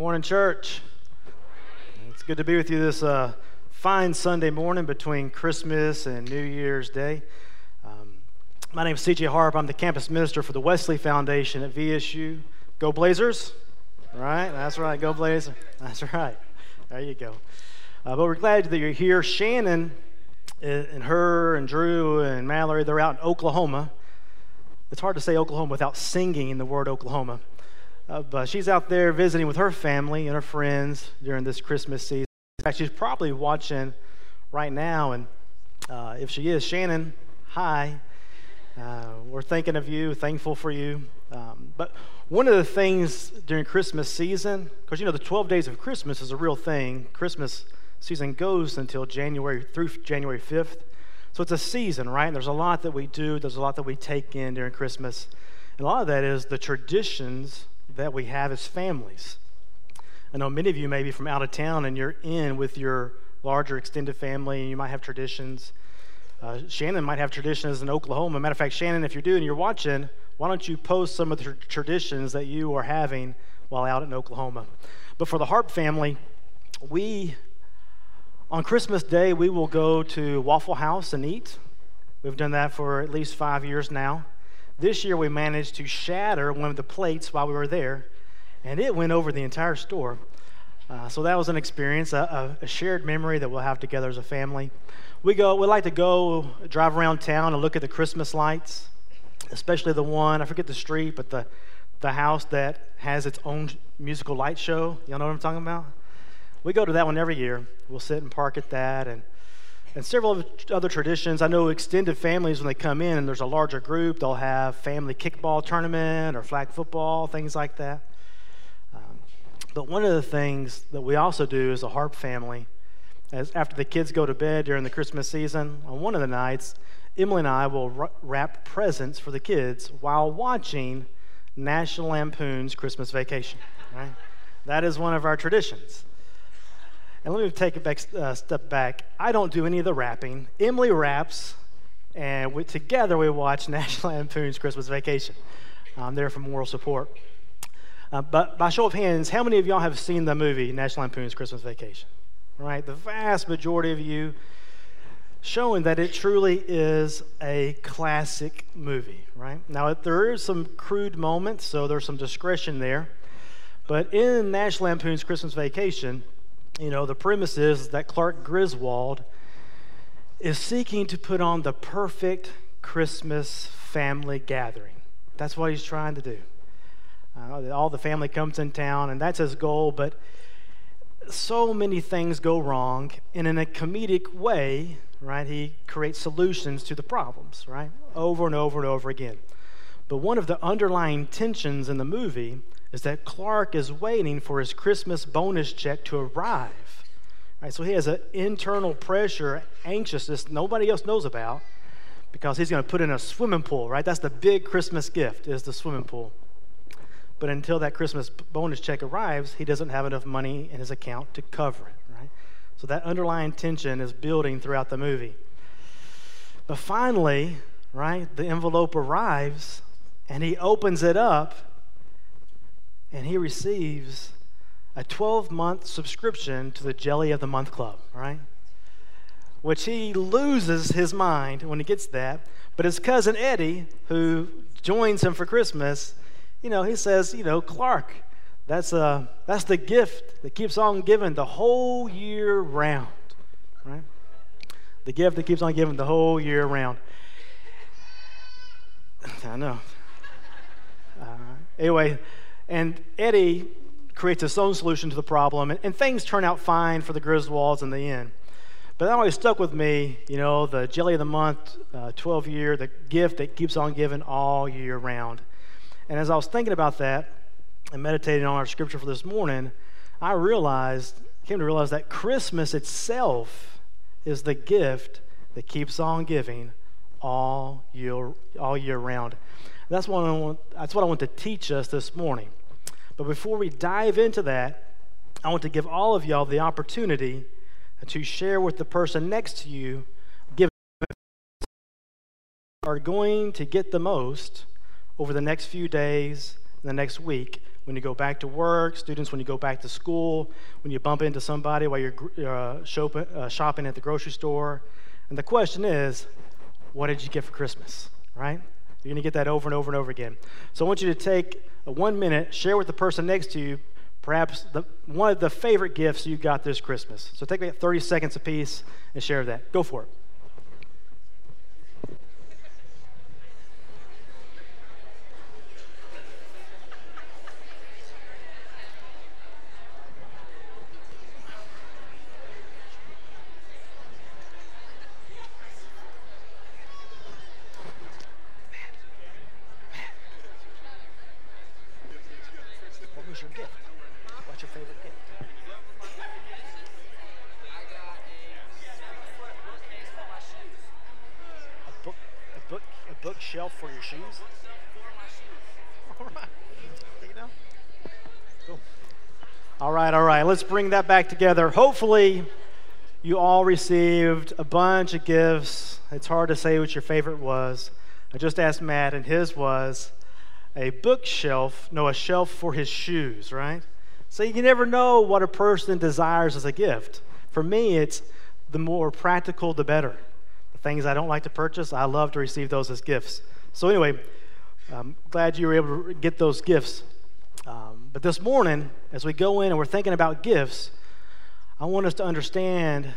morning, church. It's good to be with you this uh, fine Sunday morning between Christmas and New Year's Day. Um, my name is CJ Harp. I'm the campus minister for the Wesley Foundation at VSU. Go Blazers! Right? That's right. Go Blazers. That's right. There you go. Uh, but we're glad that you're here. Shannon and her and Drew and Mallory, they're out in Oklahoma. It's hard to say Oklahoma without singing the word Oklahoma. Uh, but she's out there visiting with her family and her friends during this Christmas season. In fact, she's probably watching right now. And uh, if she is, Shannon, hi. Uh, we're thinking of you, thankful for you. Um, but one of the things during Christmas season, because you know the 12 days of Christmas is a real thing. Christmas season goes until January through January 5th. So it's a season, right? And there's a lot that we do, there's a lot that we take in during Christmas. And a lot of that is the traditions that we have as families. I know many of you may be from out of town and you're in with your larger extended family and you might have traditions. Uh, Shannon might have traditions in Oklahoma. Matter of fact, Shannon, if you're doing, you're watching, why don't you post some of the traditions that you are having while out in Oklahoma? But for the Harp family, we, on Christmas Day, we will go to Waffle House and eat. We've done that for at least five years now. This year we managed to shatter one of the plates while we were there, and it went over the entire store. Uh, so that was an experience, a, a, shared memory that we'll have together as a family. We go, we like to go drive around town and look at the Christmas lights, especially the one I forget the street, but the the house that has its own musical light show. Y'all know what I'm talking about? We go to that one every year. We'll sit and park at that and and several other traditions. I know extended families, when they come in and there's a larger group, they'll have family kickball tournament or flag football, things like that. Um, but one of the things that we also do as a harp family, as after the kids go to bed during the Christmas season, on one of the nights, Emily and I will wrap presents for the kids while watching National Lampoon's Christmas Vacation. Right? That is one of our traditions. And let me take a back, uh, step back. I don't do any of the wrapping. Emily wraps, and we, together we watch National Lampoon's Christmas Vacation. I'm there for moral support. Uh, but by show of hands, how many of y'all have seen the movie National Lampoon's Christmas Vacation? Right, the vast majority of you, showing that it truly is a classic movie. Right now, there is some crude moments, so there's some discretion there. But in National Lampoon's Christmas Vacation, you know, the premise is that Clark Griswold is seeking to put on the perfect Christmas family gathering. That's what he's trying to do. Uh, all the family comes in town, and that's his goal, but so many things go wrong, and in a comedic way, right, he creates solutions to the problems, right, over and over and over again. But one of the underlying tensions in the movie is that Clark is waiting for his Christmas bonus check to arrive. Right, so he has an internal pressure, anxiousness nobody else knows about because he's going to put in a swimming pool, right? That's the big Christmas gift is the swimming pool. But until that Christmas bonus check arrives, he doesn't have enough money in his account to cover it, right? So that underlying tension is building throughout the movie. But finally, right, the envelope arrives and he opens it up and he receives a 12 month subscription to the Jelly of the Month Club, right? Which he loses his mind when he gets that. But his cousin Eddie, who joins him for Christmas, you know, he says, you know, Clark, that's, uh, that's the gift that keeps on giving the whole year round, right? The gift that keeps on giving the whole year round. I know. Anyway, and Eddie creates his own solution to the problem, and, and things turn out fine for the Griswolds in the end. But that always stuck with me, you know, the jelly of the month, uh, 12 year, the gift that keeps on giving all year round. And as I was thinking about that and meditating on our scripture for this morning, I realized, came to realize that Christmas itself is the gift that keeps on giving all year, all year round. That's what, I want, that's what I want to teach us this morning. But before we dive into that, I want to give all of y'all the opportunity to share with the person next to you, give are going to get the most over the next few days, the next week when you go back to work, students when you go back to school, when you bump into somebody while you're uh, shopping, uh, shopping at the grocery store. And the question is, what did you get for Christmas, right? You're going to get that over and over and over again. So I want you to take a one minute, share with the person next to you, perhaps the, one of the favorite gifts you got this Christmas. So take about 30 seconds apiece and share that. Go for it. Bookshelf for your shoes? All right. Go. All right, all right. Let's bring that back together. Hopefully, you all received a bunch of gifts. It's hard to say what your favorite was. I just asked Matt, and his was a bookshelf, no, a shelf for his shoes, right? So you never know what a person desires as a gift. For me, it's the more practical, the better things I don't like to purchase, I love to receive those as gifts. So, anyway, I'm glad you were able to get those gifts. Um, but this morning, as we go in and we're thinking about gifts, I want us to understand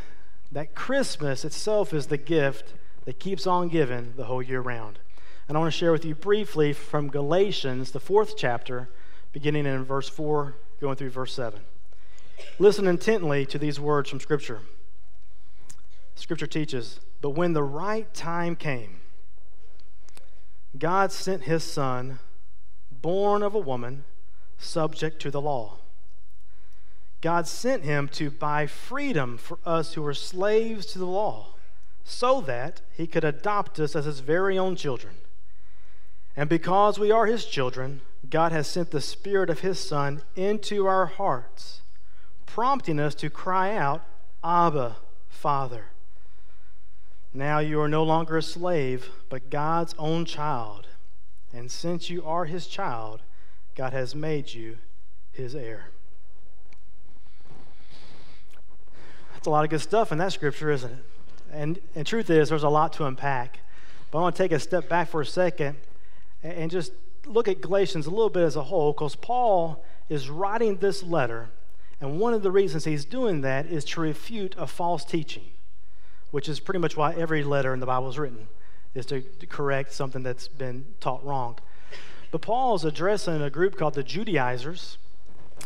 that Christmas itself is the gift that keeps on giving the whole year round. And I want to share with you briefly from Galatians, the fourth chapter, beginning in verse 4, going through verse 7. Listen intently to these words from Scripture. Scripture teaches, But when the right time came, God sent his son, born of a woman, subject to the law. God sent him to buy freedom for us who were slaves to the law, so that he could adopt us as his very own children. And because we are his children, God has sent the Spirit of his Son into our hearts, prompting us to cry out, Abba, Father. Now you are no longer a slave, but God's own child. And since you are his child, God has made you his heir. That's a lot of good stuff in that scripture, isn't it? And, and truth is, there's a lot to unpack. But I want to take a step back for a second and, and just look at Galatians a little bit as a whole, because Paul is writing this letter, and one of the reasons he's doing that is to refute a false teaching which is pretty much why every letter in the Bible is written, is to, to correct something that's been taught wrong. But Paul is addressing a group called the Judaizers,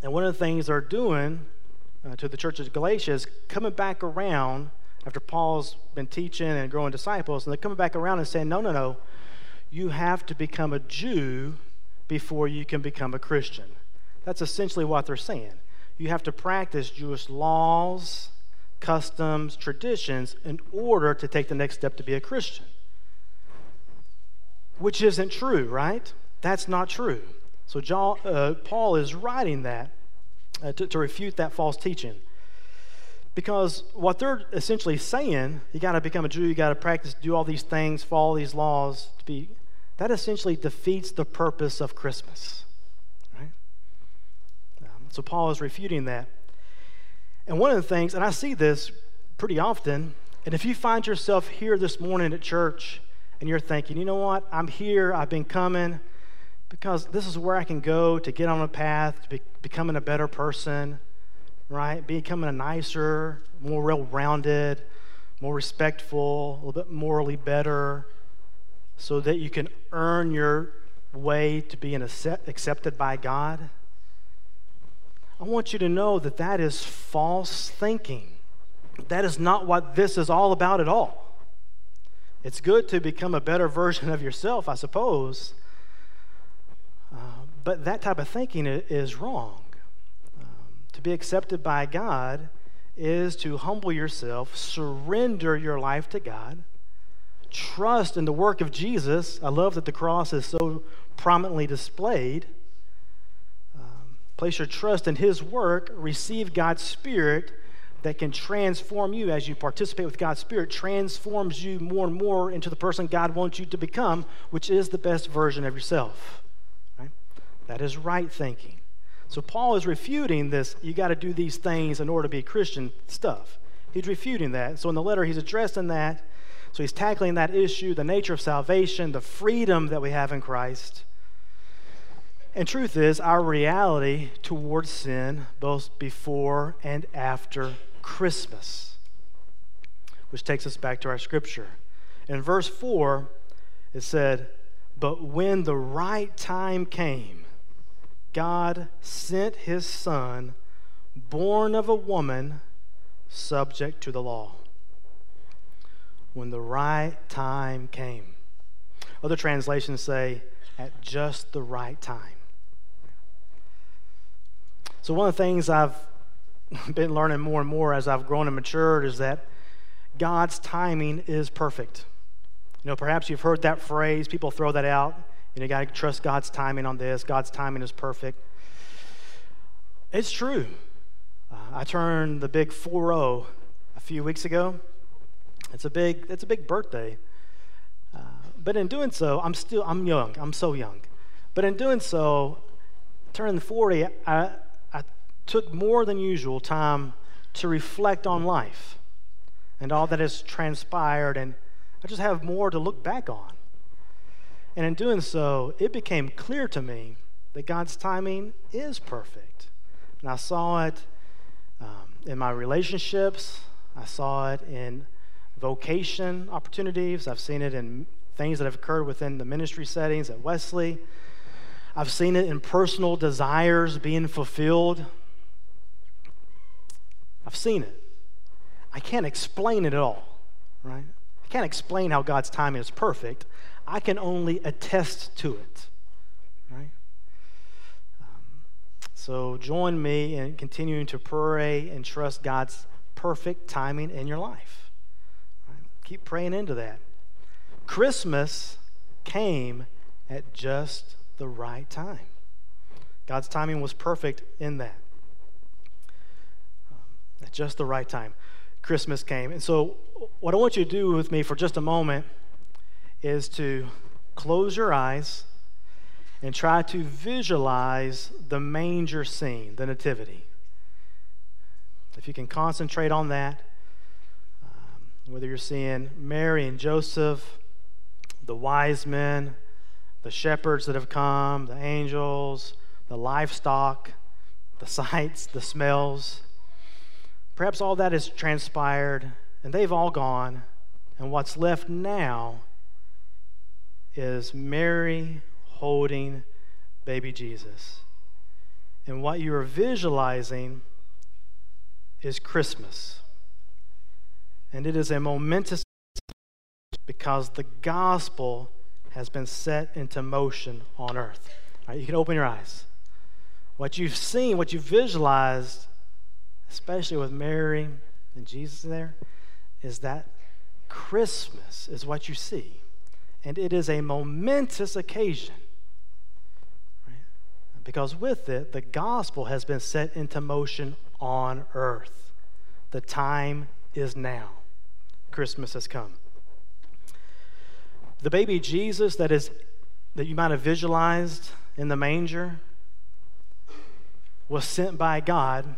and one of the things they're doing uh, to the church of Galatia is coming back around after Paul's been teaching and growing disciples, and they're coming back around and saying, no, no, no, you have to become a Jew before you can become a Christian. That's essentially what they're saying. You have to practice Jewish laws customs, traditions in order to take the next step to be a Christian. Which isn't true, right? That's not true. So John, uh, Paul is writing that uh, to, to refute that false teaching. Because what they're essentially saying, you got to become a Jew, you got to practice, do all these things, follow these laws to be, that essentially defeats the purpose of Christmas. Right? Um, so Paul is refuting that. And one of the things, and I see this pretty often, and if you find yourself here this morning at church and you're thinking, you know what, I'm here, I've been coming because this is where I can go to get on a path to be, becoming a better person, right? Becoming a nicer, more well rounded, more respectful, a little bit morally better, so that you can earn your way to being accepted by God. I want you to know that that is false thinking. That is not what this is all about at all. It's good to become a better version of yourself, I suppose, uh, but that type of thinking is wrong. Um, to be accepted by God is to humble yourself, surrender your life to God, trust in the work of Jesus. I love that the cross is so prominently displayed Place your trust in His work, receive God's Spirit that can transform you as you participate with God's Spirit, transforms you more and more into the person God wants you to become, which is the best version of yourself. Right? That is right thinking. So Paul is refuting this, you got to do these things in order to be Christian stuff. He's refuting that. So in the letter, he's addressing that. So he's tackling that issue, the nature of salvation, the freedom that we have in Christ. And truth is, our reality towards sin, both before and after Christmas, which takes us back to our scripture. In verse 4, it said, But when the right time came, God sent his son, born of a woman, subject to the law. When the right time came. Other translations say, at just the right time. So, one of the things I've been learning more and more as I've grown and matured is that God's timing is perfect. You know, perhaps you've heard that phrase, people throw that out. You know, you got to trust God's timing on this. God's timing is perfect. It's true. Uh, I turned the big 4 0 a few weeks ago. It's a big, it's a big birthday. Uh, but in doing so, I'm still, I'm young. I'm so young. But in doing so, turning 40, I, I took more than usual time to reflect on life and all that has transpired, and I just have more to look back on. And in doing so, it became clear to me that God's timing is perfect. And I saw it um, in my relationships, I saw it in vocation opportunities, I've seen it in things that have occurred within the ministry settings at Wesley. I've seen it in personal desires being fulfilled. I've seen it. I can't explain it at all, right? I can't explain how God's timing is perfect. I can only attest to it. Right? Um, so join me in continuing to pray and trust God's perfect timing in your life. Right? Keep praying into that. Christmas came at just the right time. God's timing was perfect in that. At just the right time. Christmas came. And so, what I want you to do with me for just a moment is to close your eyes and try to visualize the manger scene, the nativity. If you can concentrate on that, um, whether you're seeing Mary and Joseph, the wise men, the shepherds that have come, the angels, the livestock, the sights, the smells, perhaps all that has transpired and they've all gone, and what's left now is Mary holding baby Jesus. And what you are visualizing is Christmas. And it is a momentous because the gospel has been set into motion on earth. you can open your eyes. What you've seen, what you've visualized, especially with Mary and Jesus there, is that Christmas is what you see and it is a momentous occasion. Right? Because with it, the gospel has been set into motion on earth. The time is now. Christmas has come. The baby Jesus that is that you might have visualized in the manger was sent by God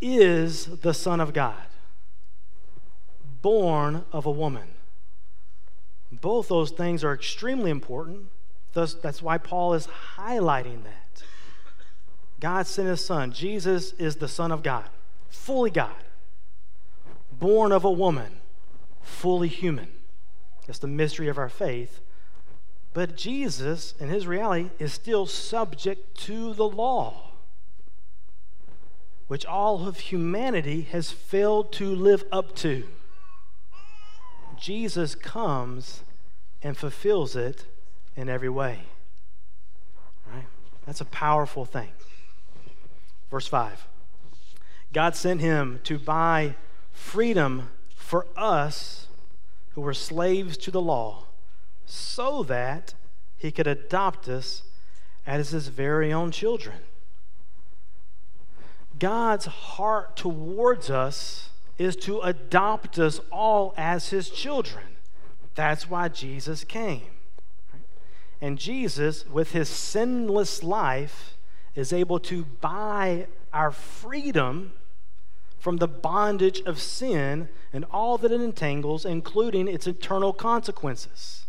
is the Son of God, born of a woman. Both those things are extremely important. Thus, that's why Paul is highlighting that. God sent his son. Jesus is the Son of God, fully God, born of a woman, fully human. That's the mystery of our faith. But Jesus, in his reality, is still subject to the law, which all of humanity has failed to live up to. Jesus comes and fulfills it in every way. Right? That's a powerful thing. Verse 5 God sent him to buy freedom for us who were slaves to the law so that he could adopt us as his very own children. God's heart towards us is to adopt us all as his children. That's why Jesus came. And Jesus, with his sinless life is able to buy our freedom from the bondage of sin and all that it entangles, including its eternal consequences.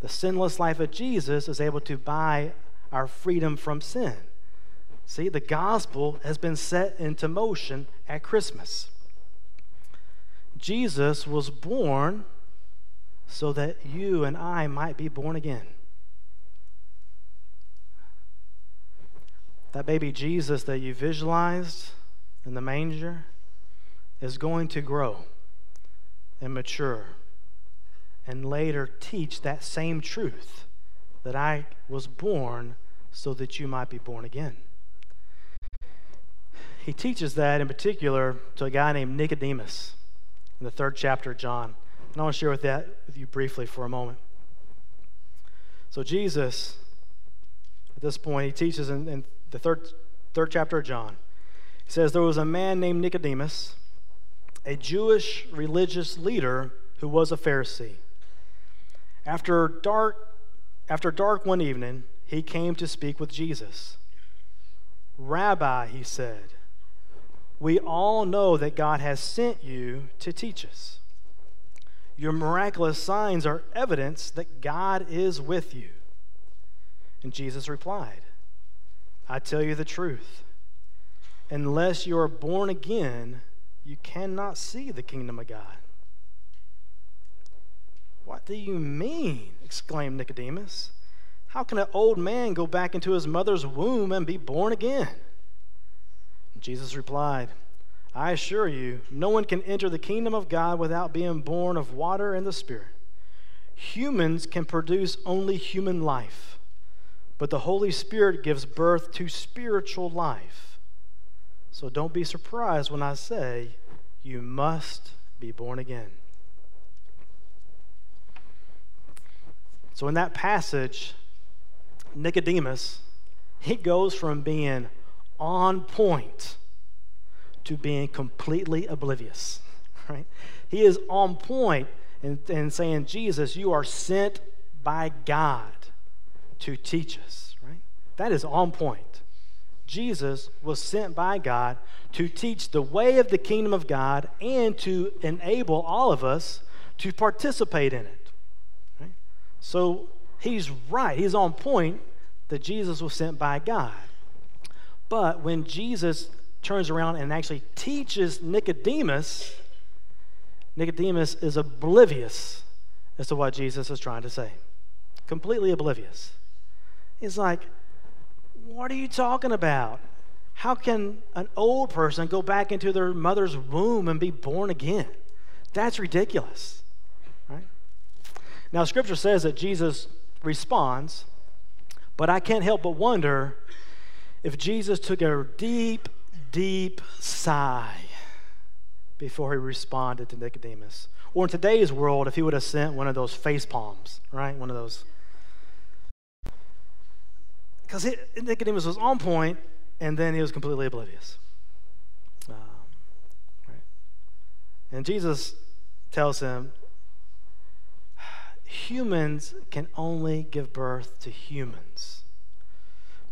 The sinless life of Jesus is able to buy our freedom from sin. See, the gospel has been set into motion at Christmas. Jesus was born so that you and I might be born again. That baby Jesus that you visualized in the manger is going to grow and mature and later teach that same truth that I was born so that you might be born again. He teaches that in particular to a guy named Nicodemus in the third chapter of John. And I want to share with that with you briefly for a moment. So Jesus, at this point, he teaches in, in the third, third chapter of John. He says, There was a man named Nicodemus, a Jewish religious leader who was a Pharisee. After dark, after dark one evening, he came to speak with Jesus. Rabbi, he said, we all know that God has sent you to teach us. Your miraculous signs are evidence that God is with you. And Jesus replied, I tell you the truth. Unless you are born again, you cannot see the kingdom of God. What do you mean? exclaimed Nicodemus. How can an old man go back into his mother's womb and be born again? Jesus replied, I assure you, no one can enter the kingdom of God without being born of water and the Spirit. Humans can produce only human life, but the Holy Spirit gives birth to spiritual life. So don't be surprised when I say you must be born again. So, in that passage, Nicodemus, he goes from being on point to being completely oblivious, right? He is on point in, in saying, Jesus, you are sent by God to teach us, right? That is on point. Jesus was sent by God to teach the way of the kingdom of God and to enable all of us to participate in it. Right? So he's right. He's on point that Jesus was sent by God. But when Jesus turns around and actually teaches Nicodemus, Nicodemus is oblivious as to what Jesus is trying to say. Completely oblivious. He's like, What are you talking about? How can an old person go back into their mother's womb and be born again? That's ridiculous. Right? Now, scripture says that Jesus responds, but I can't help but wonder if Jesus took a deep, deep sigh before he responded to Nicodemus. Or in today's world, if he would have sent one of those face palms, right? One of those. Because Nicodemus was on point, and then he was completely oblivious. Um, right? And Jesus tells him, humans can only give birth to humans.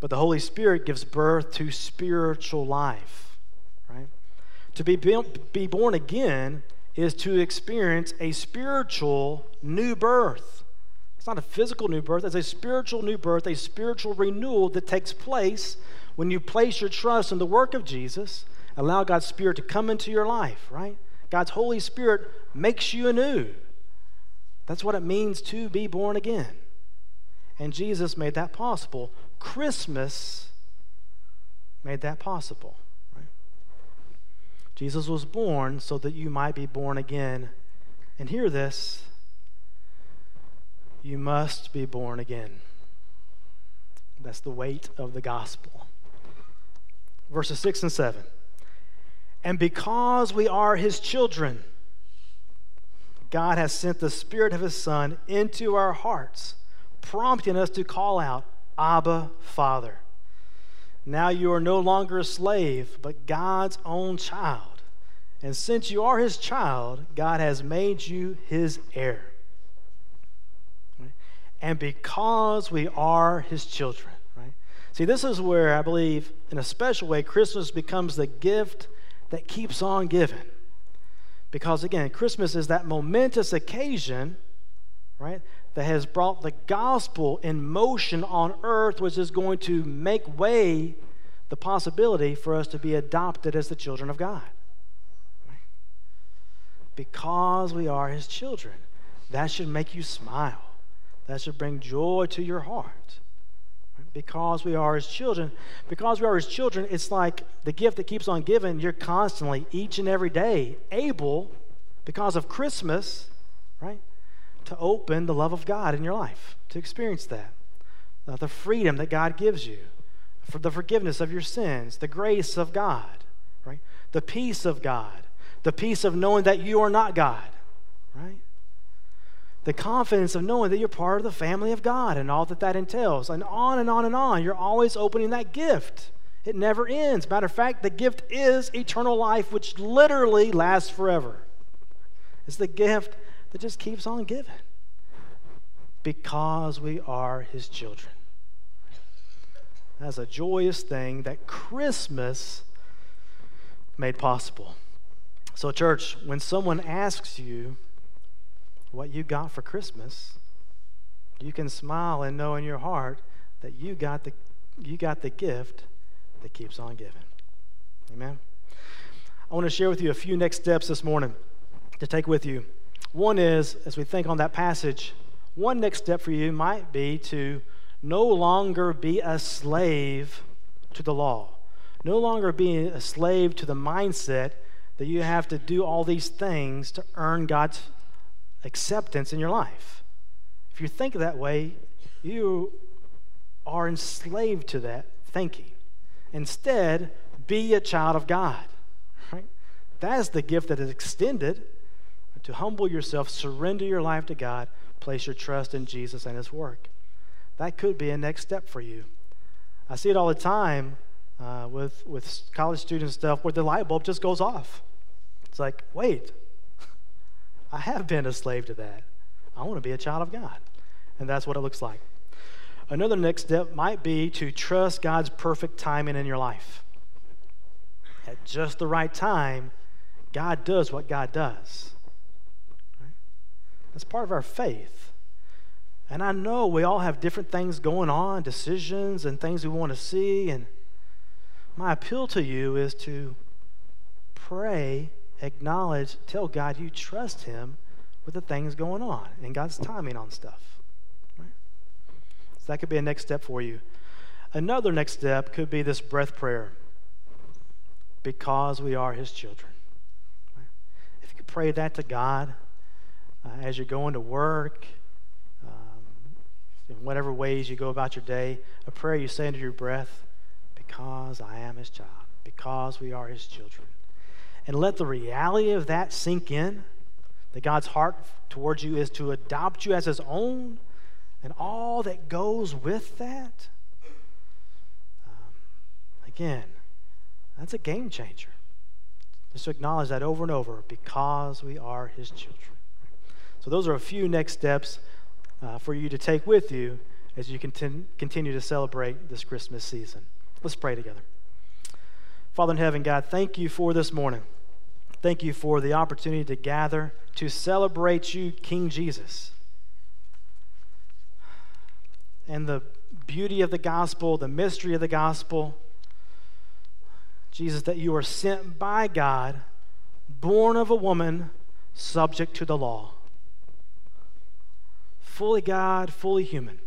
But the Holy Spirit gives birth to spiritual life, right? To be, be born again is to experience a spiritual new birth. It's not a physical new birth, it's a spiritual new birth, a spiritual renewal that takes place when you place your trust in the work of Jesus, allow God's Spirit to come into your life, right? God's Holy Spirit makes you anew. That's what it means to be born again. And Jesus made that possible. Christmas made that possible. Right? Jesus was born so that you might be born again. And hear this you must be born again. That's the weight of the gospel. Verses 6 and 7. And because we are his children, God has sent the Spirit of his Son into our hearts prompting us to call out, Abba, Father. Now you are no longer a slave, but God's own child. And since you are his child, God has made you his heir. And because we are his children, right? See, this is where I believe, in a special way, Christmas becomes the gift that keeps on giving. Because again, Christmas is that momentous occasion, right, that has brought the gospel in motion on earth, which is going to make way the possibility for us to be adopted as the children of God. Because we are his children. That should make you smile. That should bring joy to your heart. Because we are his children. Because we are his children, it's like the gift that keeps on giving. You're constantly, each and every day, able, because of Christmas, right, to open the love of God in your life, to experience that. Uh, the freedom that God gives you for the forgiveness of your sins, the grace of God, right? The peace of God, the peace of knowing that you are not God, right? The confidence of knowing that you're part of the family of God and all that that entails, and on and on and on. You're always opening that gift. It never ends. Matter of fact, the gift is eternal life, which literally lasts forever. It's the gift that just keeps on giving because we are His children. That's a joyous thing that Christmas made possible. So, church, when someone asks you what you got for Christmas, you can smile and know in your heart that you got the, you got the gift that keeps on giving. Amen. I want to share with you a few next steps this morning to take with you. One is, as we think on that passage, one next step for you might be to no longer be a slave to the law, no longer being a slave to the mindset that you have to do all these things to earn God's acceptance in your life. If you think that way, you are enslaved to that thinking. Instead, be a child of God. Right? That is the gift that is extended to humble yourself, surrender your life to God, place your trust in Jesus and His work that could be a next step for you. I see it all the time uh, with, with college student stuff where the light bulb just goes off. It's like, wait, I have been a slave to that. I want to be a child of God. And that's what it looks like. Another next step might be to trust God's perfect timing in your life. At just the right time, God does what God does. That's part of our faith. And I know we all have different things going on, decisions and things we want to see. And my appeal to you is to pray, acknowledge, tell God you trust Him with the things going on and God's timing on stuff. Right? So that could be a next step for you. Another next step could be this breath prayer because we are His children. Right? If you could pray that to God uh, as you're going to work, in whatever ways you go about your day, a prayer you say under your breath, because I am his child, because we are his children. And let the reality of that sink in that God's heart towards you is to adopt you as his own and all that goes with that. Um, again, that's a game changer. Just to acknowledge that over and over because we are his children. So, those are a few next steps uh, for you to take with you as you continue to celebrate this Christmas season. Let's pray together. Father in heaven, God, thank you for this morning. Thank you for the opportunity to gather to celebrate you, King Jesus. And the beauty of the gospel, the mystery of the gospel. Jesus, that you are sent by God, born of a woman, subject to the law fully God, fully human.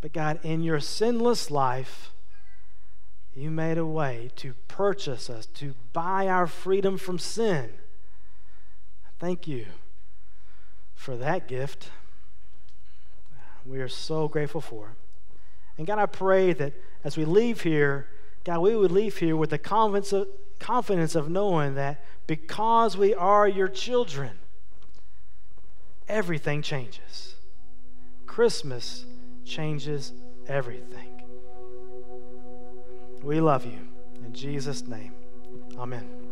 But God, in your sinless life, you made a way to purchase us, to buy our freedom from sin. Thank you for that gift. We are so grateful for it. And God, I pray that as we leave here, God, we would leave here with the confidence of, confidence of knowing that because we are your children, everything changes. Christmas changes everything. We love you. In Jesus' name, amen.